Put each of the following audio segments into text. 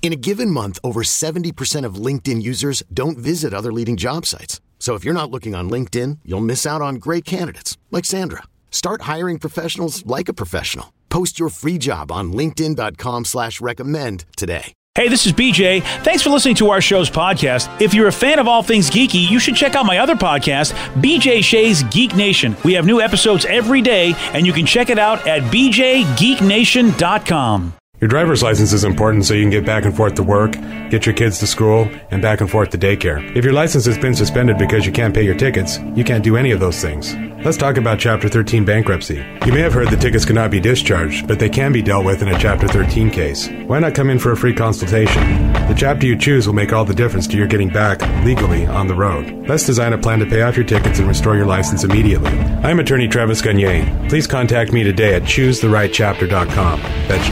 In a given month, over 70% of LinkedIn users don't visit other leading job sites. So if you're not looking on LinkedIn, you'll miss out on great candidates like Sandra. Start hiring professionals like a professional. Post your free job on linkedin.com slash recommend today. Hey, this is BJ. Thanks for listening to our show's podcast. If you're a fan of all things geeky, you should check out my other podcast, BJ Shea's Geek Nation. We have new episodes every day, and you can check it out at bjgeeknation.com. Your driver's license is important so you can get back and forth to work, get your kids to school, and back and forth to daycare. If your license has been suspended because you can't pay your tickets, you can't do any of those things. Let's talk about Chapter 13 bankruptcy. You may have heard that tickets cannot be discharged, but they can be dealt with in a Chapter 13 case. Why not come in for a free consultation? The chapter you choose will make all the difference to your getting back legally on the road. Let's design a plan to pay off your tickets and restore your license immediately. I'm attorney Travis Gagne. Please contact me today at choosetherightchapter.com. That's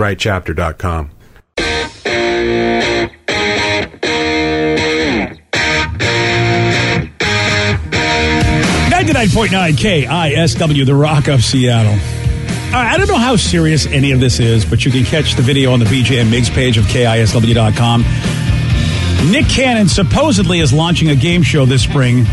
choosetherightchapter.com. 99.9 KISW, The Rock of Seattle. I don't know how serious any of this is, but you can catch the video on the BJ and Migs page of KISW.com. Nick Cannon supposedly is launching a game show this spring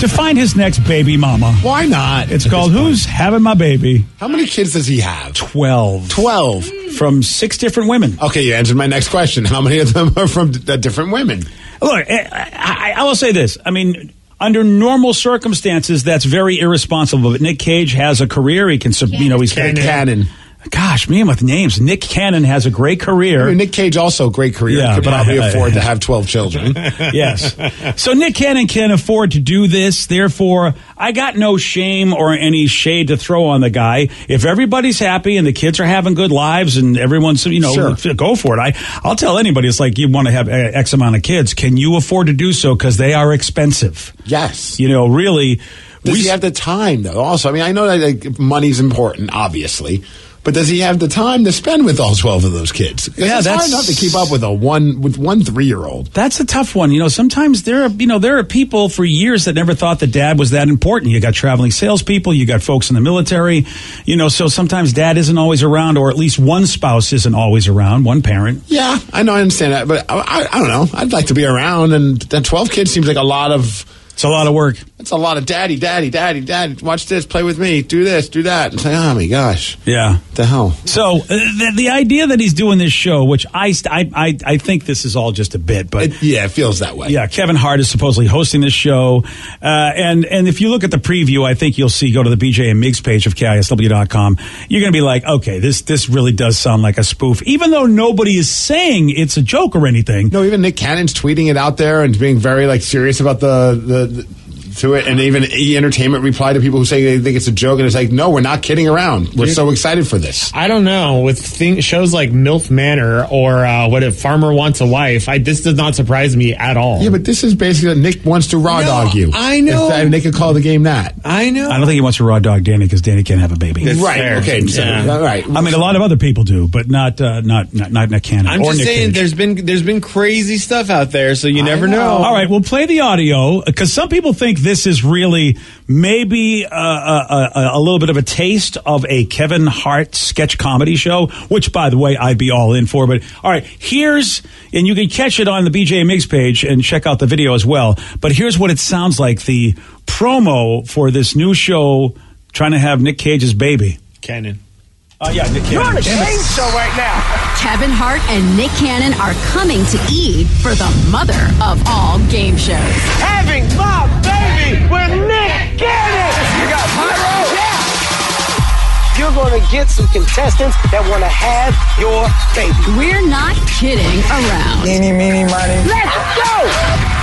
to find his next baby mama. Why not? It's called Who's Having My Baby? How many kids does he have? 12. 12. From six different women. Okay, you answered my next question. How many of them are from d- uh, different women? Look, I, I, I will say this. I mean, under normal circumstances, that's very irresponsible. But Nick Cage has a career. He can, sub- you know, he's Cannon. Cannon. Gosh, man, with names, Nick Cannon has a great career. I mean, Nick Cage also great career. Yeah, could probably afford to have 12 children. yes. So Nick Cannon can afford to do this. Therefore, I got no shame or any shade to throw on the guy. If everybody's happy and the kids are having good lives and everyone's, you know, Sure. go for it. I, I'll tell anybody it's like you want to have X amount of kids. Can you afford to do so? Because they are expensive. yes. You know, really. Does we- he have the time, though? Also, I mean, I know that like, money's important, obviously. But does he have the time to spend with all 12 of those kids? Yeah, it's hard enough to keep up with a one, with one three year old. That's a tough one. You know, sometimes there are, you know, there are people for years that never thought that dad was that important. You got traveling salespeople, you got folks in the military, you know, so sometimes dad isn't always around, or at least one spouse isn't always around, one parent. Yeah, I know, I understand that, but I, I, I don't know. I'd like to be around, and that twelve kids seems like a lot of. It's a lot of work. It's a lot of daddy, daddy, daddy, daddy. Watch this, play with me, do this, do that. It's like, oh my gosh, Yeah. the hell. So uh, the, the idea that he's doing this show, which I, I, I, I think this is all just a bit, but It, yeah, it feels that way. Yeah, Kevin Hart is supposedly hosting this show, uh, and and if you look at the preview, I think you'll see. Go to the BJ and Migs page of KISW.com. You're going to be like, okay, this this really does sound like a spoof, even though nobody is saying it's a joke or anything. No, even Nick Cannon's tweeting it out there and being very like serious about the the. The to it, and even E Entertainment replied to people who say they think it's a joke, and it's like, no, we're not kidding around. We're so excited for this. I don't know with thing, shows like MILF Manor or uh, what if Farmer Wants a Wife. I, this does not surprise me at all. Yeah, but this is basically Nick wants to raw No, dog you. I know. If, uh, they could call the game that. I know. I don't think he wants to raw dog Danny because Danny can't have a baby. That's right. fair. Okay. So, Yeah. all right. I mean, a lot of other people do, but not uh, not not not Nick Cannon I'm or just Nick saying, Cage. there's been there's been crazy stuff out there, so you never know. know. All right, we'll play the audio because some people think this is really maybe uh, a, a, a little bit of a taste of a Kevin Hart sketch comedy show, which, by the way, I'd be all in for. But all right, here's, and you can catch it on the BJ Migs page and check out the video as well. But here's what it sounds like the promo for this new show trying to have Nick Cage's baby. Cannon. Oh, yeah, Nick Cannon. You're on a Shane show right now. Kevin Hart and Nick Cannon are coming to E for the mother of all game shows. having my baby with Nick Cannon. You got pyro? Yeah. you're going to get some contestants that want to have your baby. We're not kidding around. Eeny, meeny, miny. Let's go!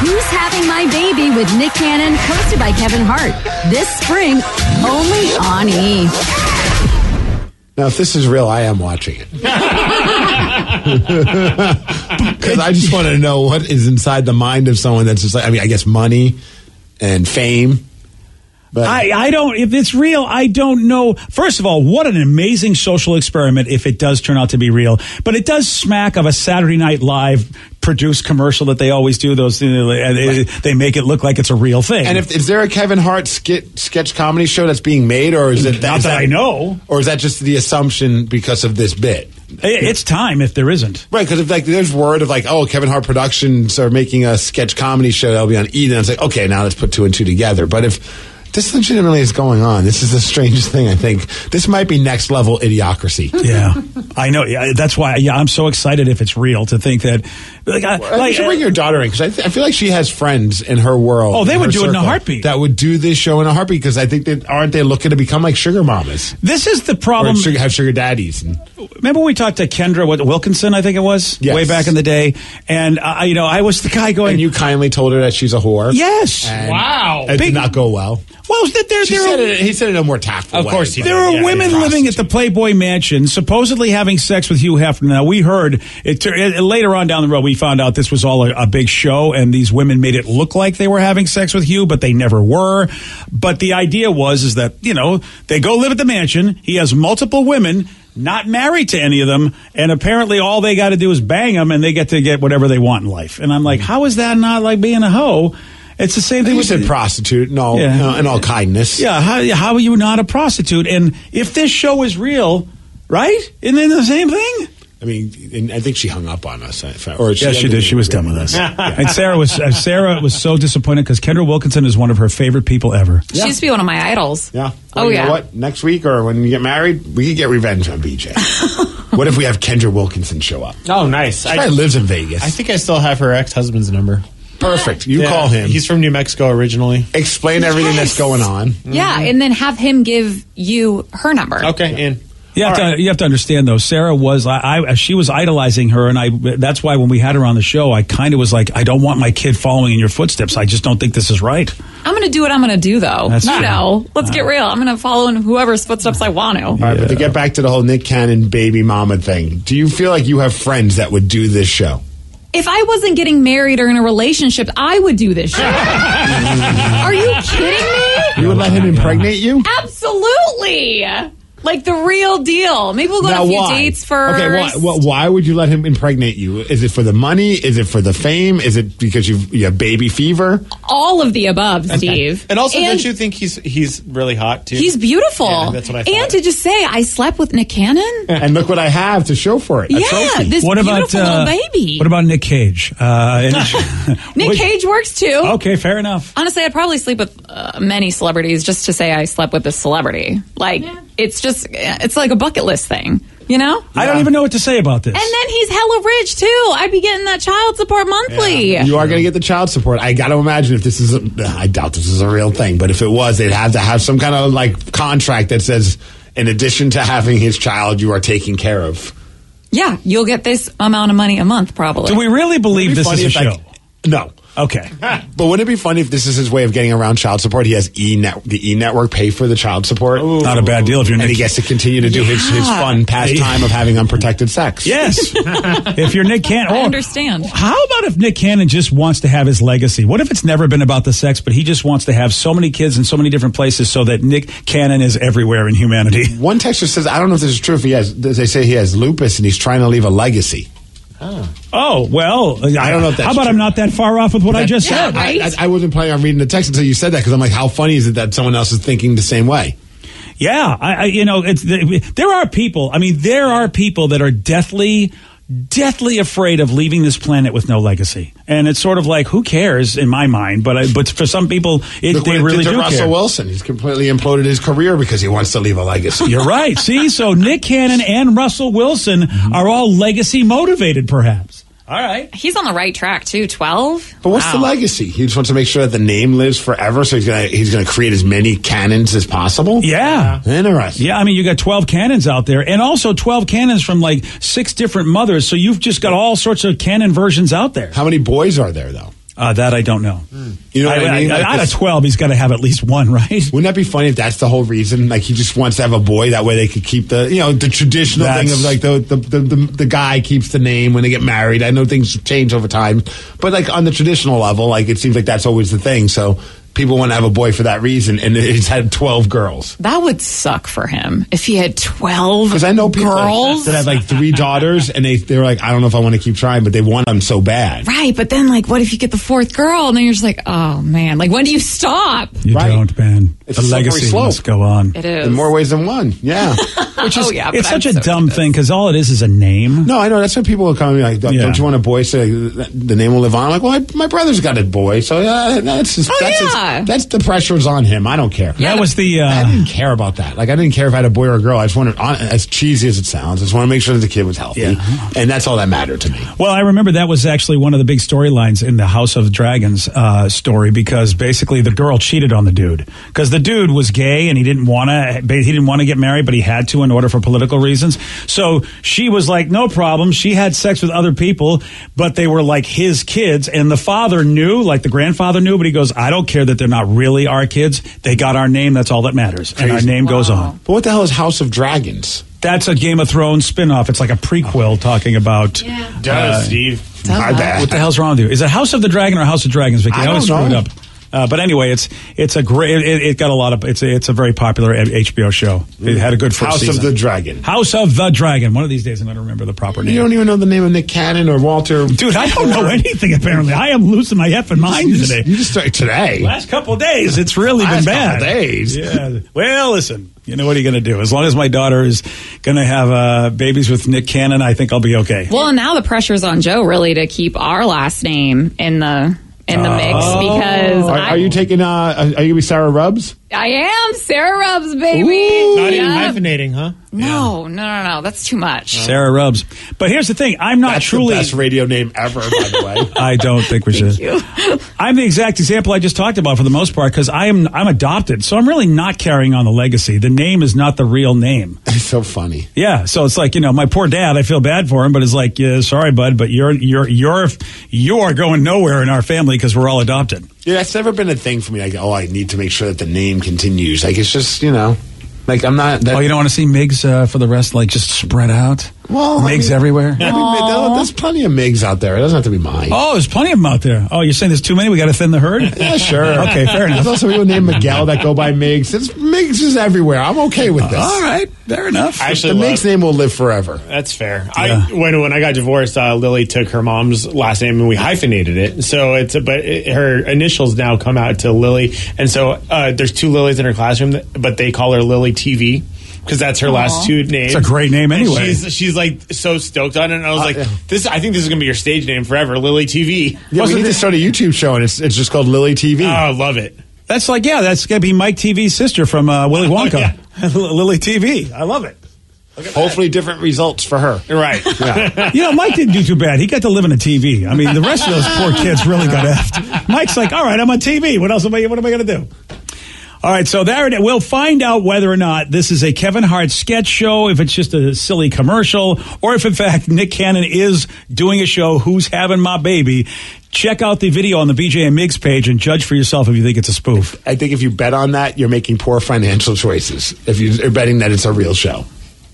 Who's Having My Baby with Nick Cannon, hosted by Kevin Hart. This spring, only on E! Now, if this is real, I am watching it. Because I just want to know what is inside the mind of someone that's just like, I mean, I guess money and fame. But I, I don't, if it's real, I don't know. First of all, what an amazing social experiment if it does turn out to be real. But it does smack of a Saturday Night Live produced commercial that they always do. Those, you know, and they, they make it look like it's a real thing. and if is there a Kevin Hart skit sketch comedy show that's being made, or is it Not is that I know. or is that just the assumption because of this bit? It- it's time if there isn't. Right, because if like there's word of like, oh, Kevin Hart Productions are making a sketch comedy show that'll be on E, then it's like, okay, now let's put two and two together. But if this legitimately is going on, this is the strangest thing. I think this might be next level idiocracy. Yeah, I know. Yeah, that's why. Yeah, I'm so excited if it's real to think that. Like, I, think like you should bring your daughter in because I, th- I feel like she has friends in her world. Oh, they would do it in a heartbeat. That would do this show in a heartbeat because I think that aren't they looking to become like sugar mamas this is the problem. sugar, have sugar daddies? And, Remember we talked to Kendra what, Wilkinson, I think it was, Yes. way back in the day, and uh, you know I was the guy going. and you kindly told her that she's a whore. yes. Wow. It Big- did not go well. Well, that there, She there said are, it, he said it in a more tactful Of way, course he but- did. there are Yeah, women living at the Playboy Mansion, supposedly having sex with Hugh Hefner. Now we heard it, it later on down the road. We found out this was all a, a big show, and these women made it look like they were having sex with Hugh, but they never were. But the idea was is that you know they go live at the mansion. He has multiple women. Not married to any of them, and apparently all they got to do is bang them, and they get to get whatever they want in life. And I'm like, mm-hmm. how is that not like being a hoe? It's the same thing You with said prostitute, no, Yeah. no, in all kindness. yeah, how, how are you not a prostitute? And if this show is real, right? Isn't it the same thing? I mean, and I think she hung up on us. if I- Or Yes, she did. She was done with us. And Sarah was uh, Sarah was so disappointed because Kendra Wilkinson is one of her favorite people ever. She used to be one of my idols. Yeah. Oh, Well, you know yeah. what? Next week or when you get married, we can get revenge on BJ. what if we have Kendra Wilkinson show up? Oh, nice. She probably lives in Vegas. I think I still have her ex husband's number. Perfect. You Yeah, call him. He's from New Mexico originally. explain everything that's going on. Yeah, mm-hmm. and then have him give you her number. Okay, and You have, All to, you have to understand though. Sarah was I, I she was idolizing her, and I that's why when we had her on the show, I kind of was like, I don't want my kid following in your footsteps. I just don't think this is right. I'm going to do what I'm going to do, though. That's you true. know, let's get real. I'm going to follow in whoever's footsteps I want to. All right, but to get back to the whole Nick Cannon baby mama thing, do you feel like you have friends that would do this show? If I wasn't getting married or in a relationship, I would do this show. Are you kidding me? You would let him impregnate you? Absolutely. Like the real deal. Maybe we'll go now on a few why? dates first. Okay, why, why, why would you let him impregnate you? Is it for the money? Is it for the fame? Is it because you you have baby fever? All of the above, Steve. and also, don't you think he's he's really hot too? He's beautiful. Yeah, that's what I thought. And to just say, I slept with Nick Cannon. and look what I have to show for it. A yeah, trophy. this what about beautiful uh, little baby. What about Nick Cage? Uh, Nick Wait, Cage works too. Okay, fair enough. Honestly, I'd probably sleep with uh, many celebrities just to say I slept with this celebrity. Like, it's just, it's like a bucket list thing, you know? I don't even know what to say about this. And then he's hella rich too. I'd be getting that child support monthly. You are going to get the child support. I got to imagine if this is, a, I doubt this is a real thing, but if it was, they'd have to have some kind of like contract that says, in addition to having his child, you are taken care of. Yeah, you'll get this amount of money a month probably. Do we really believe be this is a show? if I- no. Okay. But wouldn't it be funny if this is his way of getting around child support? He has E net, the E network pay for the child support, Not a bad deal if you're Nick. and Nick. he gets to continue to do his, his fun pastime of having unprotected sex. yes. if you're Nick Cannon. I oh, understand. How about if Nick Cannon just wants to have his legacy? What if it's never been about the sex, but he just wants to have so many kids in so many different places so that Nick Cannon is everywhere in humanity? One texter says, I don't know if this is true. If he has, they say he has lupus and he's trying to leave a legacy. Oh. oh, well, I don't know How about true. I'm not that far off with what I just Yeah, said? right. I, I, I wasn't planning on reading the text until you said that because I'm like, how funny is it that someone else is thinking the same way? Yeah, I, I you know, it's there are people. I mean, there are people that are deathly, deathly afraid of leaving this planet with no legacy, and it's sort of like, who cares in my mind? But I, but for some people, it, Look they really do Russell care. Wilson. He's completely imploded his career because he wants to leave a legacy. You're right. See, so Nick Cannon and Russell Wilson Mm-hmm. are all legacy motivated, perhaps. All right. He's on the right track too. Twelve. But what's the legacy? He just wants to make sure that the name lives forever, so he's gonna he's gonna create as many canons as possible. Yeah. Interesting. Yeah, I mean, you got 12 cannons out there, and also 12 cannons from like six different mothers. So you've just got all sorts of cannon versions out there. How many boys are there though? Uh, that I don't know. You know what I, mean? Like out of 12, he's got to have at least one, right? Wouldn't that be funny if that's the whole reason? Like he just wants to have a boy that way they could keep the you know the traditional thing of like the, the the the guy keeps the name when they get married. I know things change over time, but like on the traditional level, like it seems like that's always the thing. So people want to have a boy for that reason, and he's had twelve girls. That would suck for him if he had twelve. Because I know people girls. that have like three daughters, and they they're like, I don't know if I want to keep trying, but they want them so bad. Right, but then like, what if you get the fourth girl, and then you're just like, oh man, like when do you stop? You Right. don't, man. It's the a legacy slope. must go on. It is In more ways than one, yeah. Which is, Oh, yeah, it's but I'm such a so dumb thing because all it is is a name. No, I know that's when people will come to me like, "Don't Yeah. don't you want a boy?" So the name will live on. I'm like, well, I, my brother's got a boy, so yeah, that's just, Oh, that's just- yeah. that's the pressure's on him. I don't care. that was the. I Uh, didn't care about that. Like, I didn't care if I had a boy or a girl. I just wanted, as cheesy as it sounds, I just want to make sure that the kid was healthy, Yeah. and that's all that mattered to me. well, I remember that was actually one of the big storylines in the House of Dragons uh, story because basically the girl cheated on the dude because the dude was gay and he didn't want to. He didn't want to get married, but he had to in order for political reasons. So she was like, "No problem." She had sex with other people, but they were like his kids, and the father knew, like the grandfather knew, but he goes, "I don't care that they're not really our kids. They got our name. That's all that matters, and our Crazy. name goes on." But what the hell is House of Dragons? That's a Game of Thrones spin-off. It's like a prequel talking about. Uh, Does Steve? My bad. What the hell's wrong with you? Is it House of the Dragon or House of Dragons, Vicky? I always screw it up. Uh, but anyway, it's it's a great. It, it got a lot of. It's a, it's a very popular HBO show. It had a good first House season. of the Dragon. House of the Dragon. One of these days, I'm going to remember the proper name. You don't even know the name of Nick Cannon or Walter. Dude, I don't know anything. Apparently, I am losing my effing mind You just, today. you just started today. Last couple of days, it's really Last been bad. couple days. Yeah. Well, listen. You know what are you going to do? As long as my daughter is going to have uh, babies with Nick Cannon, I think I'll be okay. Well, and now the pressure's on Joe really to keep our last name in the in the mix because Are, I, are you taking? Uh, are you gonna be Sarah Rubbs? I am Sarah Rubs, baby. Not even Yep. hyphenating, huh? No, no, no, no. That's too much. Sarah Rubs. But here's the thing: I'm not That's truly. the best radio name ever, by the way. I don't think we should. I'm the exact example I just talked about for the most part because I am I'm adopted, so I'm really not carrying on the legacy. The name is not the real name. It's so funny. Yeah, so it's like you know my poor dad. I feel bad for him, but it's like, yeah, sorry, bud, but you're you're you're you're going nowhere in our family because we're all adopted. Yeah, that's never been a thing for me. Like, oh, I need to make sure that the name continues. Like, it's just you know, like I'm not. That, Oh, you don't want to see Migs uh, for the rest, like just spread out. Well, I Migs mean- everywhere. I mean, there- there's plenty of Migs out there. It doesn't have to be mine. Oh, there's plenty of them out there. Oh, you're saying there's too many? We got to thin the herd. Yeah, sure. Okay, fair enough. There's also people named Miguel that go by Migs. It's, Migs is everywhere. I'm okay with this. All right, fair enough. I The actually Migs name will live forever. That's fair. Yeah. I when when I got divorced, uh, Lily took her mom's last name and we hyphenated it. So it's but it, her initials now come out to Lily, and so uh, there's two Lilies in her classroom, but they call her Lily TV. Because that's her last two names. It's a great name anyway. she's she's like so stoked on it. And I was like, this. I think this is gonna be your stage name forever, Lily TV. Yeah, we Wasn't need to start a YouTube show, and it's it's just called Lily TV. Oh, I love it. That's like, yeah, that's going to be Mike TV's sister from uh, Willy Wonka. yeah. Lily TV. I love it. Hopefully, different results for her. Right. Yeah. You know, Mike didn't do too bad. He got to live in a TV. I mean, the rest of those poor kids really got effed. Mike's like, all right, I'm on TV. What else am I, what am I going to do? All right, so there it is. We'll find out whether or not this is a Kevin Hart sketch show, if it's just a silly commercial, or if in fact Nick Cannon is doing a show, Who's Having My Baby. Check out the video on the BJ and Migs page and judge for yourself if you think it's a spoof. I think if you bet on that, you're making poor financial choices. If you're betting that it's a real show,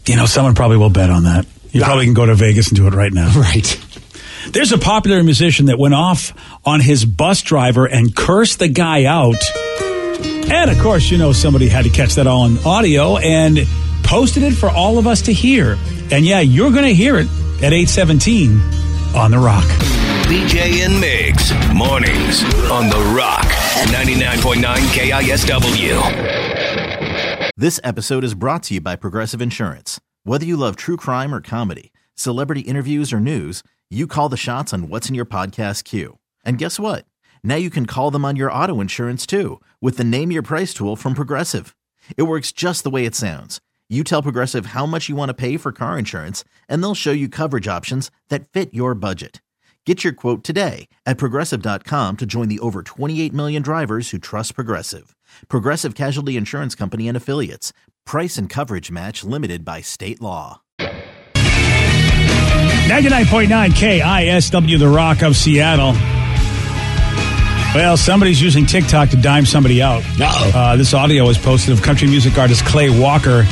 You know, someone probably will bet on that. You probably can go to Vegas and do it right now. right? There's a popular musician that went off on his bus driver and cursed the guy out. And of course, you know, somebody had to catch that all on audio and posted it for all of us to hear. And yeah, you're going to hear it at 817 on The Rock. BJ and Migs, mornings on The Rock, 99.9 KISW. This episode is brought to you by Progressive Insurance. Whether you love true crime or comedy, celebrity interviews or news, you call the shots on what's in your podcast queue. And guess what? Now you can call them on your auto insurance too with the Name Your Price tool from Progressive. It works just the way it sounds. You tell Progressive how much you want to pay for car insurance, and they'll show you coverage options that fit your budget. Get your quote today at progressive.com to join the over 28 million drivers who trust Progressive. Progressive Casualty Insurance Company and Affiliates. Price and coverage match limited by state law. 99.9 KISW, The Rock of Seattle. Well, somebody's using TikTok to dime somebody out. Uh, this audio was posted of country music artist Clay Walker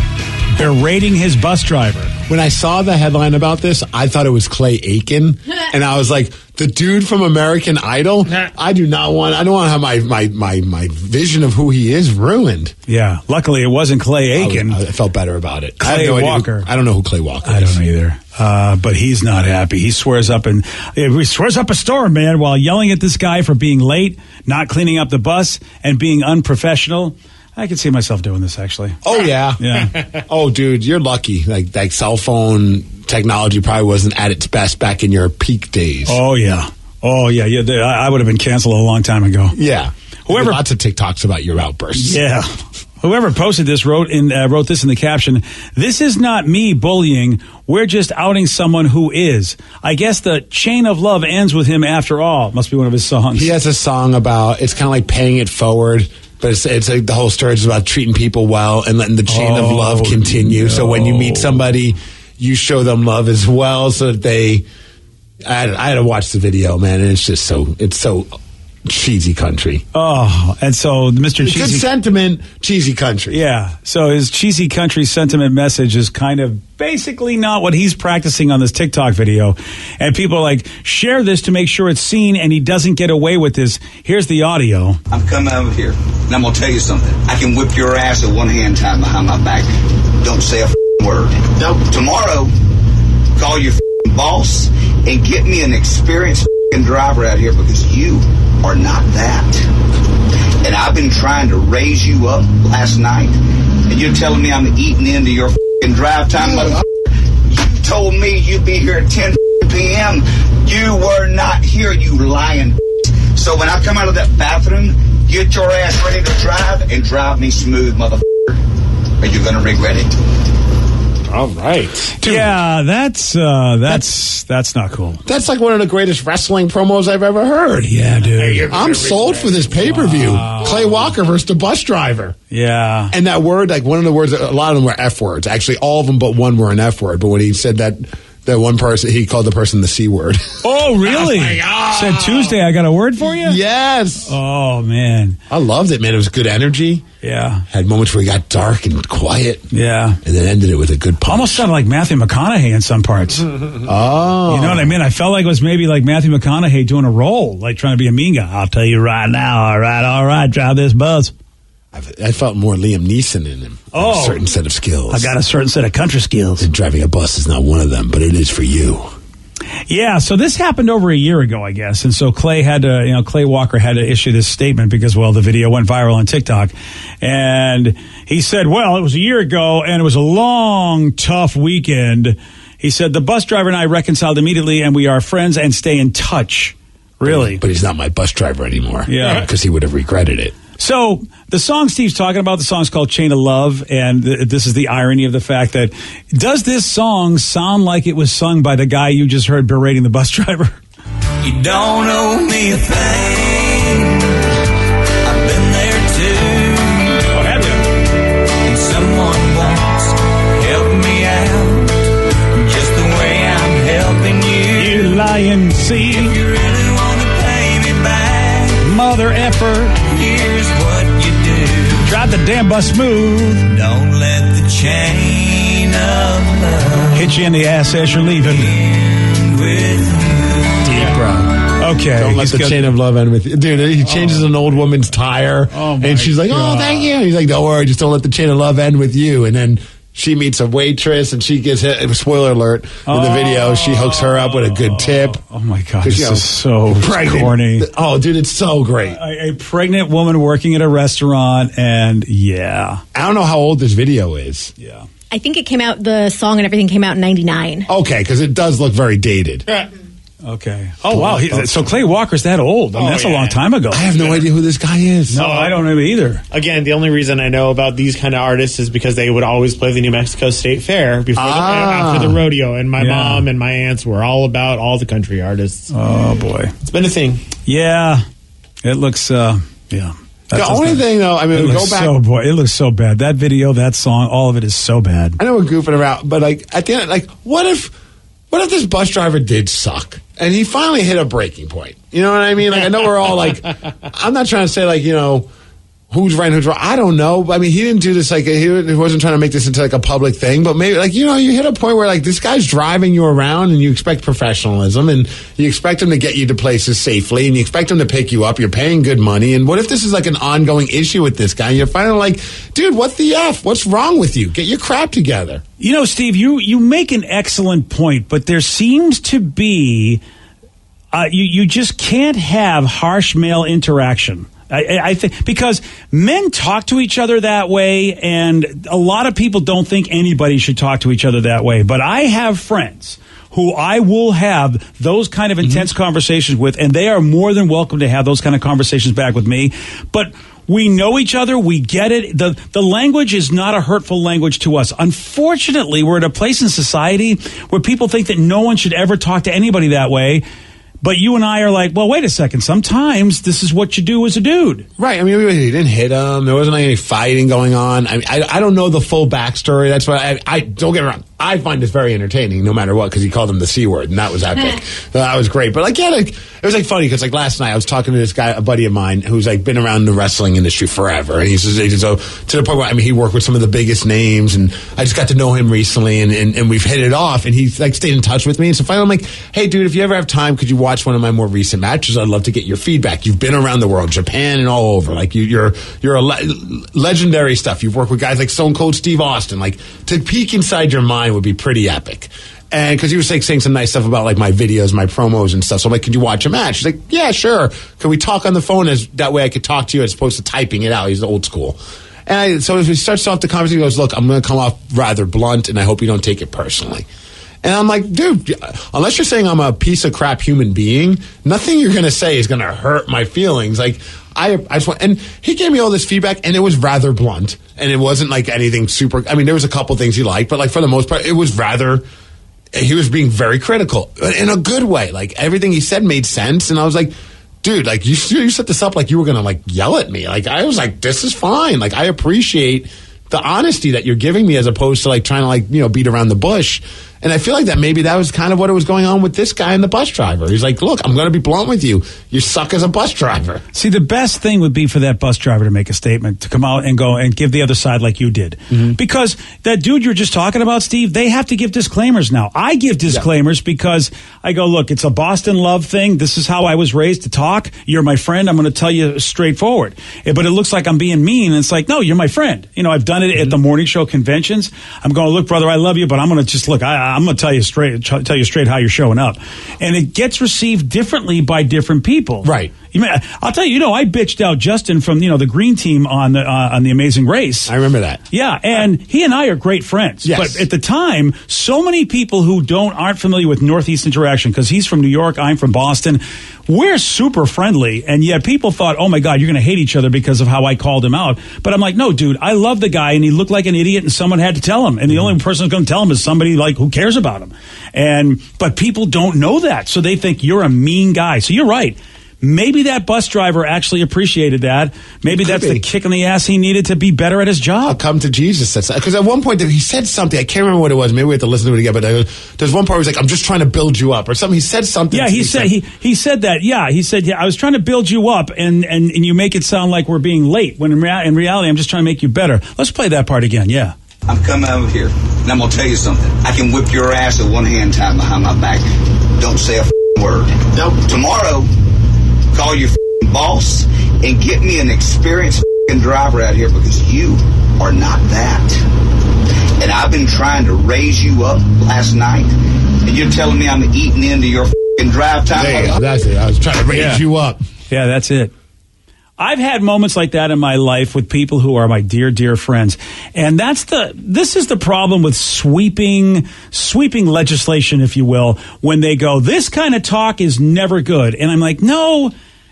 berating his bus driver. When I saw the headline about this, I thought it was Clay Aiken, and I was like, "The dude from American Idol." I do not want. I don't want to have my my my my vision of who he is ruined. Yeah, luckily it wasn't Clay Aiken. I, I felt better about it. I Clay have no idea who- Walker. I don't know who Clay Walker. I is. don't know either. Uh, but he's not happy. He swears up and he swears up a storm, man, while yelling at this guy for being late, not cleaning up the bus, and being unprofessional. I could see myself doing this actually. Oh yeah, Yeah. oh, dude, you're lucky. Like like cell phone technology probably wasn't at its best back in your peak days. Oh yeah. Oh yeah. Yeah. I would have been canceled a long time ago. yeah. Whoever- lots of TikToks about your outbursts. Yeah. Whoever posted this wrote in uh, wrote this in the caption. This is not me bullying. We're just outing someone who is. I guess the chain of love ends with him after all. Must be one of his songs. He has a song about it's kind of like paying it forward, but it's it's like the whole story is about treating people well and letting the chain of Oh, love continue. So when you meet somebody, you show them love as well, so that they. I had, I had to watch the video, man, and it's just so it's so cheesy country. Oh, and so Mr. Good Cheesy. sentiment, cheesy country. Yeah. So his cheesy country sentiment message is kind of basically not what he's practicing on this TikTok video. And people are like, share this to make sure it's seen and he doesn't get away with this. Here's the audio. I'm coming over here, and I'm gonna tell you something. I can whip your ass with one hand tied behind my back. Don't say a f***ing word. Nope. Tomorrow, call your f***ing boss and get me an experienced f***ing driver out here because you are not that. And I've been trying to raise you up last night, and you're telling me I'm eating into your f***ing drive time. motherfucker. You told me you'd be here at 10 p.m. You were not here, you lying. So when I come out of that bathroom, get your ass ready to drive and drive me smooth, motherfucker. Or you're gonna regret it. All right. Yeah, that's uh that's that's not cool. That's like one of the greatest wrestling promos I've ever heard. Yeah, dude. I'm sold for this pay per view. Clay Walker versus the bus driver. Yeah. And that word, like one of the words, a lot of them were F words. Actually, all of them but one were an F word. But when he said that, that one person, he called the person the C word. Oh, really? Oh, Said Tuesday, I got a word for you? yes. Oh, man. I loved it, man. It was good energy. Yeah. Had moments where he got dark and quiet, Yeah. and then ended it with a good punch. Almost sounded like Matthew McConaughey in some parts. Oh. You Oh. know what I mean? I felt like it was maybe like Matthew McConaughey doing a role, like trying to be a mean guy. I'll tell you right now. All right, all right, drive this bus. I've, I felt more Liam Neeson in him. Oh. A certain set of skills. I got a certain set of country skills. And driving a bus is not one of them, but it is for you. Yeah, so this happened over a year ago, I guess, and so Clay had to, you know, Clay Walker had to issue this statement because, well, the video went viral on TikTok, and he said, well, it was a year ago, and it was a long, tough weekend. He said the bus driver and I reconciled immediately, and we are friends and stay in touch. Really? But he's not my bus driver anymore. Yeah. Because he would have regretted it. So the song Steve's talking about, the song's called "Chain of Love," and th- this is the irony of the fact that does this song sound like it was sung by the guy you just heard berating the bus driver? You don't owe me a thing. I've been there too. Oh, have you? And someone once helped me out just the way I'm helping you. You lying see, drive the damn bus smooth, Don't let the chain of love hit you in the ass as you're leaving. with. Deep bro. Okay, Don't let the got- chain of love end with you. Dude, he changes an old woman's tire. Oh, my and she's like, oh, God. oh, thank you. He's like, don't worry, just don't let the chain of love end with you. And then she meets a waitress and she gets hit. Spoiler alert in the video, she hooks her up with a good tip. Oh, oh my god, this you know, is so pregnant. corny. Oh, dude, it's so great. A, a pregnant woman working at a restaurant, and yeah, I don't know how old this video is. yeah. I think it came out, the song and everything came out in 99. Okay, because it does look very dated. Okay. Oh wow. He, so Clay Walker's that old? I mean, Oh, that's a long time ago. I have no idea who this guy is. No, I don't know either. Again, the only reason I know about these kind of artists is because they would always play the New Mexico State Fair before Ah. the, after the rodeo, and my Yeah. mom and my aunts were all about all the country artists. Oh boy. It's been a thing. Yeah. It looks. uh Yeah. The That's only just- thing, though, I mean, It we go back. so boy. It looks so bad. That video, that song, all of it is so bad. I know we're goofing around, but like at the end, like what if, what if this bus driver did suck and he finally hit a breaking point? You know what I mean? Like I know we're all like, I'm not trying to say like you know. Who's right and who's wrong? I don't know. I mean, he didn't do this like he wasn't trying to make this into like a public thing, but maybe like you know, you hit a point where like this guy's driving you around and you expect professionalism and you expect him to get you to places safely and you expect him to pick you up. You're paying good money, and what if this is like an ongoing issue with this guy? And you're finally like, dude, what the f? What's wrong with you? Get your crap together. You know, Steve, you you make an excellent point, but there seems to be uh, you you just can't have harsh male interaction. I, I- think because men talk to each other that way, and a lot of people don't think anybody should talk to each other that way. But I have friends who I will have those kind of mm-hmm. intense conversations with, and they are more than welcome to have those kind of conversations back with me. But we know each other. We get it. The, the language is not a hurtful language to us. Unfortunately, we're at a place in society where people think that no one should ever talk to anybody that way. But you and I are like, well, wait a second. Sometimes this is what you do as a dude. Right. I mean, he didn't hit him. There wasn't any fighting going on. I mean, I, I don't know the full backstory. That's why I, I don't get me wrong. I find this very entertaining, no matter what, because he called him the c word, and that was epic. Uh, that was great. But like, yeah, like, it was like funny because like last night I was talking to this guy, a buddy of mine, who's like been around the wrestling industry forever, and he's just, so to the point where I mean, he worked with some of the biggest names, and I just got to know him recently, and, and, and we've hit it off, and he's like stayed in touch with me, and so finally I'm like, hey, dude, if you ever have time, could you watch one of my more recent matches? I'd love to get your feedback. You've been around the world, Japan and all over, like you, you're you're a le- legendary stuff. You've worked with guys like Stone Cold Steve Austin, like to peek inside your mind would be pretty epic. And because he was like saying some nice stuff about like my videos, my promos and stuff. So I'm like, could you watch a match? He's like, yeah, sure. Can we talk on the phone as that way I could talk to you as opposed to typing it out? He's old school. And I, so as he starts off the conversation, he goes, look, I'm going to come off rather blunt and I hope you don't take it personally. And I'm like, dude, unless you're saying I'm a piece of crap human being, nothing you're going to say is going to hurt my feelings. Like, I, I just want, and he gave me all this feedback and it was rather blunt and it wasn't like anything super. I mean, there was a couple things he liked, but like for the most part, it was rather, he was being very critical in a good way. Like everything he said made sense. And I was like, dude, like you, you set this up like you were to like yell at me. Like I was like, this is fine. Like I appreciate the honesty that you're giving me as opposed to like trying to like, you know, beat around the bush. And I feel like that maybe that was kind of what it was going on with this guy and the bus driver. He's like, look, I'm going to be blunt with you. You suck as a bus driver. See, the best thing would be for that bus driver to make a statement, to come out and go and give the other side like you did. Because that dude you're just talking about, Steve, they have to give disclaimers now. I give disclaimers because I go, look, it's a Boston love thing. This is how I was raised to talk. You're my friend. I'm going to tell you straightforward. Eh, But it looks like I'm being mean. And it's like, no, you're my friend. You know, I've done it at the morning show conventions. I'm going, look, brother, I love you, but I'm going to just look, I, I'm going to tell you straight, tell you straight how you're showing up. And it gets received differently by different people. Right. You may, I'll tell you, you know, I bitched out Justin from you know the green team on the uh, on the Amazing Race. I remember that. Yeah, and he and I are great friends. Yes. But at the time, so many people who don't aren't familiar with Northeast Interaction because he's from New York, I'm from Boston. We're super friendly, and yet people thought, "Oh my God, you're going to hate each other because of how I called him out." But I'm like, "No, dude, I love the guy, and he looked like an idiot, and someone had to tell him, and the only person who's going to tell him is somebody like who cares about him." And but people don't know that, so they think you're a mean guy. So you're right. Maybe that bus driver actually appreciated that. Maybe that's the kick in the ass he needed to be better at his I'll job. come to Jesus. Because at one point he said something. I can't remember what it was. Maybe we have to listen to it again. But there's one part where he's like, "I'm just trying to build you up," or something. He said something. Yeah, he said he he said that. Yeah, he said, "Yeah, I was trying to build you up, and and, and you make it sound like we're being late. When in, rea- in reality, I'm just trying to make you better." Let's play that part again. Yeah. I'm coming over here, and I'm gonna tell you something. I can whip your ass with one hand tied behind my back. Don't say a word. word. Tomorrow, call your f***ing boss and get me an experienced f***ing driver out here because you are not that. And I've been trying to raise you up last night, and you're telling me I'm eating into your f***ing drive time. There you. That's it. I was trying to raise Yeah. you up. Yeah, that's it. I've had moments like that in my life with people who are my dear, dear friends. And that's the, this is the problem with sweeping, sweeping legislation, if you will, when they go, this kind of talk is never good. And I'm like, no,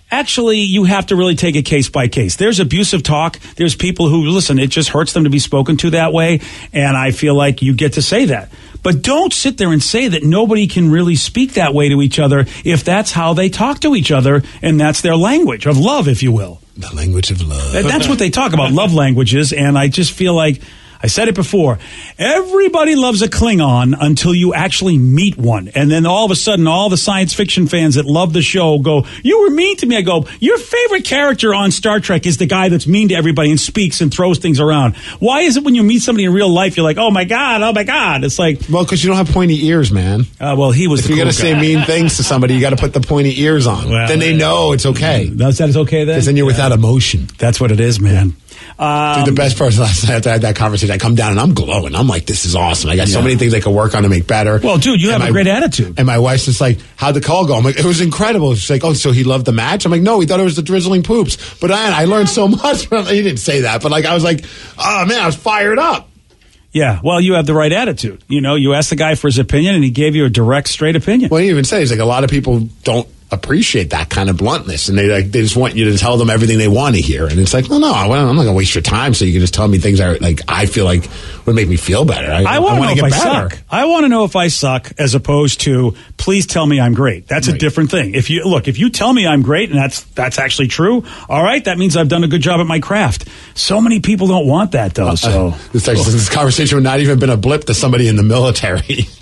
actually you have to really take it case by case. There's abusive talk. There's people who listen, it just hurts them to be spoken to that way. And I feel like you get to say that. But don't sit there and say that nobody can really speak that way to each other if that's how they talk to each other and that's their language of love, if you will. The language of love. That's what they talk about, love languages. And I just feel like, I said it before, everybody loves a Klingon until you actually meet one. And then all of a sudden, all the science fiction fans that love the show go, You were mean to me. I go, Your favorite character on Star Trek is the guy that's mean to everybody and speaks and throws things around. Why is it when you meet somebody in real life, you're like, Oh my God, oh my God? It's like, Well, because you don't have pointy ears, man. uh, well, he was If you're cool going to say mean things to somebody, you got to put the pointy ears on. Well, then they know it's okay. That's, that is okay then? Because then you're without emotion. That's what it is, man. Um, Dude, the best part last night after I had that conversation, I come down and I'm glowing. I'm like, this is awesome. I got so many things I could work on to make better. Well, dude, you And have a great attitude. And my wife's just like, how'd the call go? I'm like, it was incredible. She's like, oh, so he loved the match? I'm like, no, he thought it was the drizzling poops. But I, I learned so much from He didn't say that, but like, I was like, oh man, I was fired up. Yeah, well, you have the right attitude. You know, you asked the guy for his opinion, and he gave you a direct, straight opinion. Well, he even said, he's like, a lot of people don't appreciate that kind of bluntness and they like they just want you to tell them everything they want to hear and it's like no no I, am not gonna waste your time so you can just tell me things I like I feel like would make me feel better I, I want to get I better. suck. I want to know if I suck, as opposed to please tell me I'm great. That's a different thing. If you look, if you tell me I'm great, and that's that's actually true, all right, that means I've done a good job at my craft. So many people don't want that though. So Uh, this, this conversation would not even been a blip to somebody in the military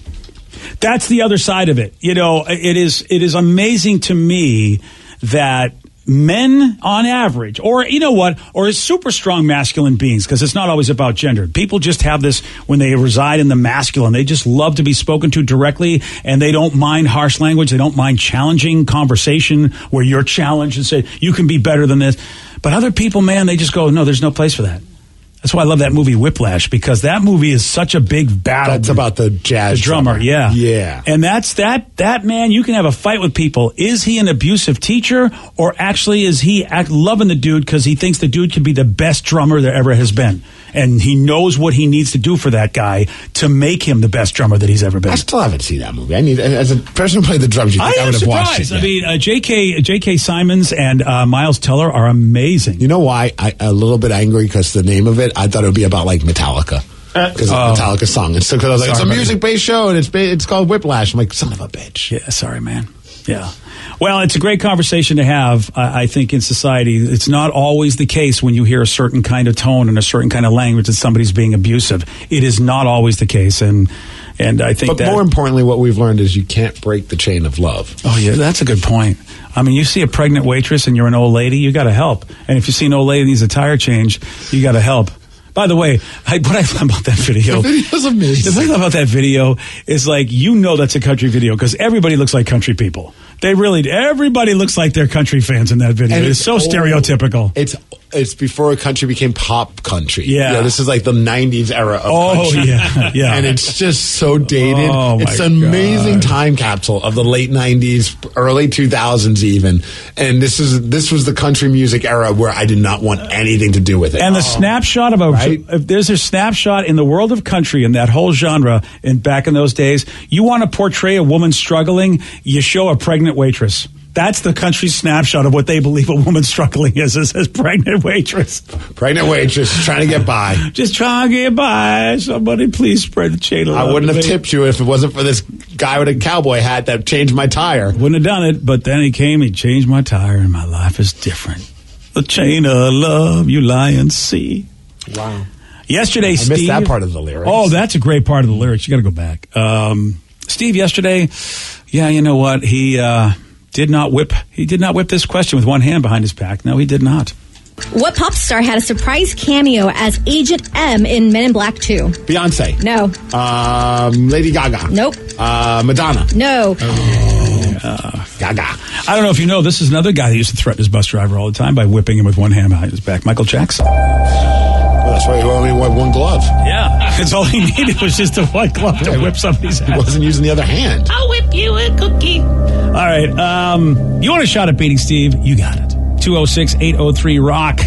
that's the other side of it. You know, it is it is amazing to me that men on average or you know what or super strong masculine beings because it's not always about gender. People just have this when they reside in the masculine they just love to be spoken to directly and they don't mind harsh language they don't mind challenging conversation where you're challenged and say you can be better than this. But other people man they just go no there's no place for that that's why I love that movie Whiplash because that movie is such a big battle. That's about the jazz the drummer, drummer. yeah, Yeah. and that's that. That man, you can have a fight with people. Is he an abusive teacher, or actually is he act, loving the dude because he thinks the dude could be the best drummer there ever has been, and he knows what he needs to do for that guy to make him the best drummer that he's ever been. I still haven't seen that movie I need as a person who played the drums you I think I, am would have watched it surprised. I mean, uh, J.K. J.K. Simmons and uh, Miles Teller are amazing. you know why I a little bit angry because the name of it I thought it would be about like Metallica because Oh. of the Metallica song and so because I was like it's a music based show and it's ba- it's called Whiplash I'm like son of a bitch Yeah, sorry, man. Yeah. Well, it's a great conversation to have, I I think, in society. It's not always the case when you hear a certain kind of tone and a certain kind of language that somebody's being abusive. It is not always the case. And, and I think but that. more importantly what we've learned is you can't break the chain of love Oh, yeah, that's a good point. I mean, you see a pregnant waitress and you're an old lady, you got to help. And if you see an old lady needs a tire change, you got to help. By the way, I, what I love about that video, The video's amazing. The thing about that video is like you know that's a country video because everybody looks like country people. They really, everybody looks like they're country fans in that video. And it's so old. stereotypical. It's it's before country became pop country. Yeah. You know, this is like the '90s era of Oh, country. yeah, yeah. and it's just so dated. Oh, it's an amazing time capsule of the late '90s, early 2000s, even. And this is this was the country music era where I did not want anything to do with it. And the oh. snapshot of a Right? if there's a snapshot in the world of country in that whole genre in back in those days, you want to portray a woman struggling, you show a pregnant waitress. That's the country snapshot of what they believe a woman struggling is, is as pregnant waitress. pregnant waitress trying to get by. Just trying to get by. Somebody please spread the chain I wouldn't have me. tipped you if it wasn't for this guy with a cowboy hat that changed my tire. Wouldn't have done it, but then he came, he changed my tire, and my life is different. The chain of love, you lie and see. Wow. Yesterday, I Steve. missed that part of the lyrics. Oh, that's a great part of the lyrics. You got to go back. Um, Steve, yesterday, yeah, you know what? He uh, did not whip. He did not whip this question with one hand behind his back. No, he did not. What pop star had a surprise cameo as Agent M in Men in Black 2? Beyonce. No. Um, Lady Gaga. Nope. Uh, Madonna. No. Gaga. I don't know if you know. This is another guy that used to threaten his bus driver all the time by whipping him with one hand behind his back. Michael Jackson. Well, that's why he only wore one glove. Yeah, that's all he needed was just a white glove to whip somebody's He wasn't using the other hand. I'll whip you a cookie. All right, um, you want a shot at beating Steve? You got it. 206 803 Rock.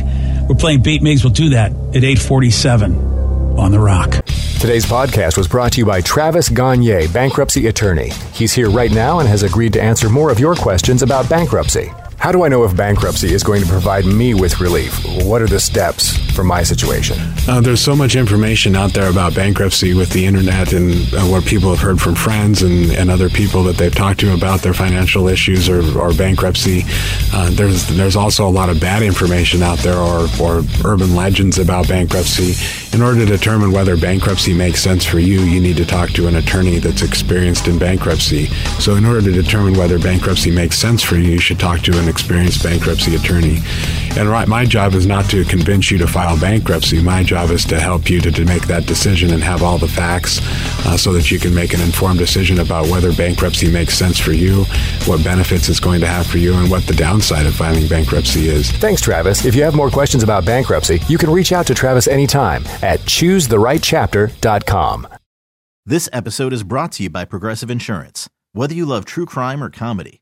We're playing Beat Migs. We'll do that at 847 on The Rock. Today's podcast was brought to you by Travis Gagne, bankruptcy attorney. He's here right now and has agreed to answer more of your questions about bankruptcy. How do I know if bankruptcy is going to provide me with relief? What are the steps for my situation? Uh, there's so much information out there about bankruptcy with the internet and uh, what people have heard from friends and, and other people that they've talked to about their financial issues or, or bankruptcy. Uh, there's there's also a lot of bad information out there or, or urban legends about bankruptcy. In order to determine whether bankruptcy makes sense for you, you need to talk to an attorney that's experienced in bankruptcy. So, in order to determine whether bankruptcy makes sense for you, you should talk to an experienced bankruptcy attorney. And right, my job is not to convince you to file bankruptcy. My job is to help you to, to make that decision and have all the facts uh, so that you can make an informed decision about whether bankruptcy makes sense for you, what benefits it's going to have for you, and what the downside of filing bankruptcy is. Thanks, Travis. If you have more questions about bankruptcy, you can reach out to Travis anytime at choosetherightchapter.com. This episode is brought to you by Progressive Insurance. Whether you love true crime or comedy,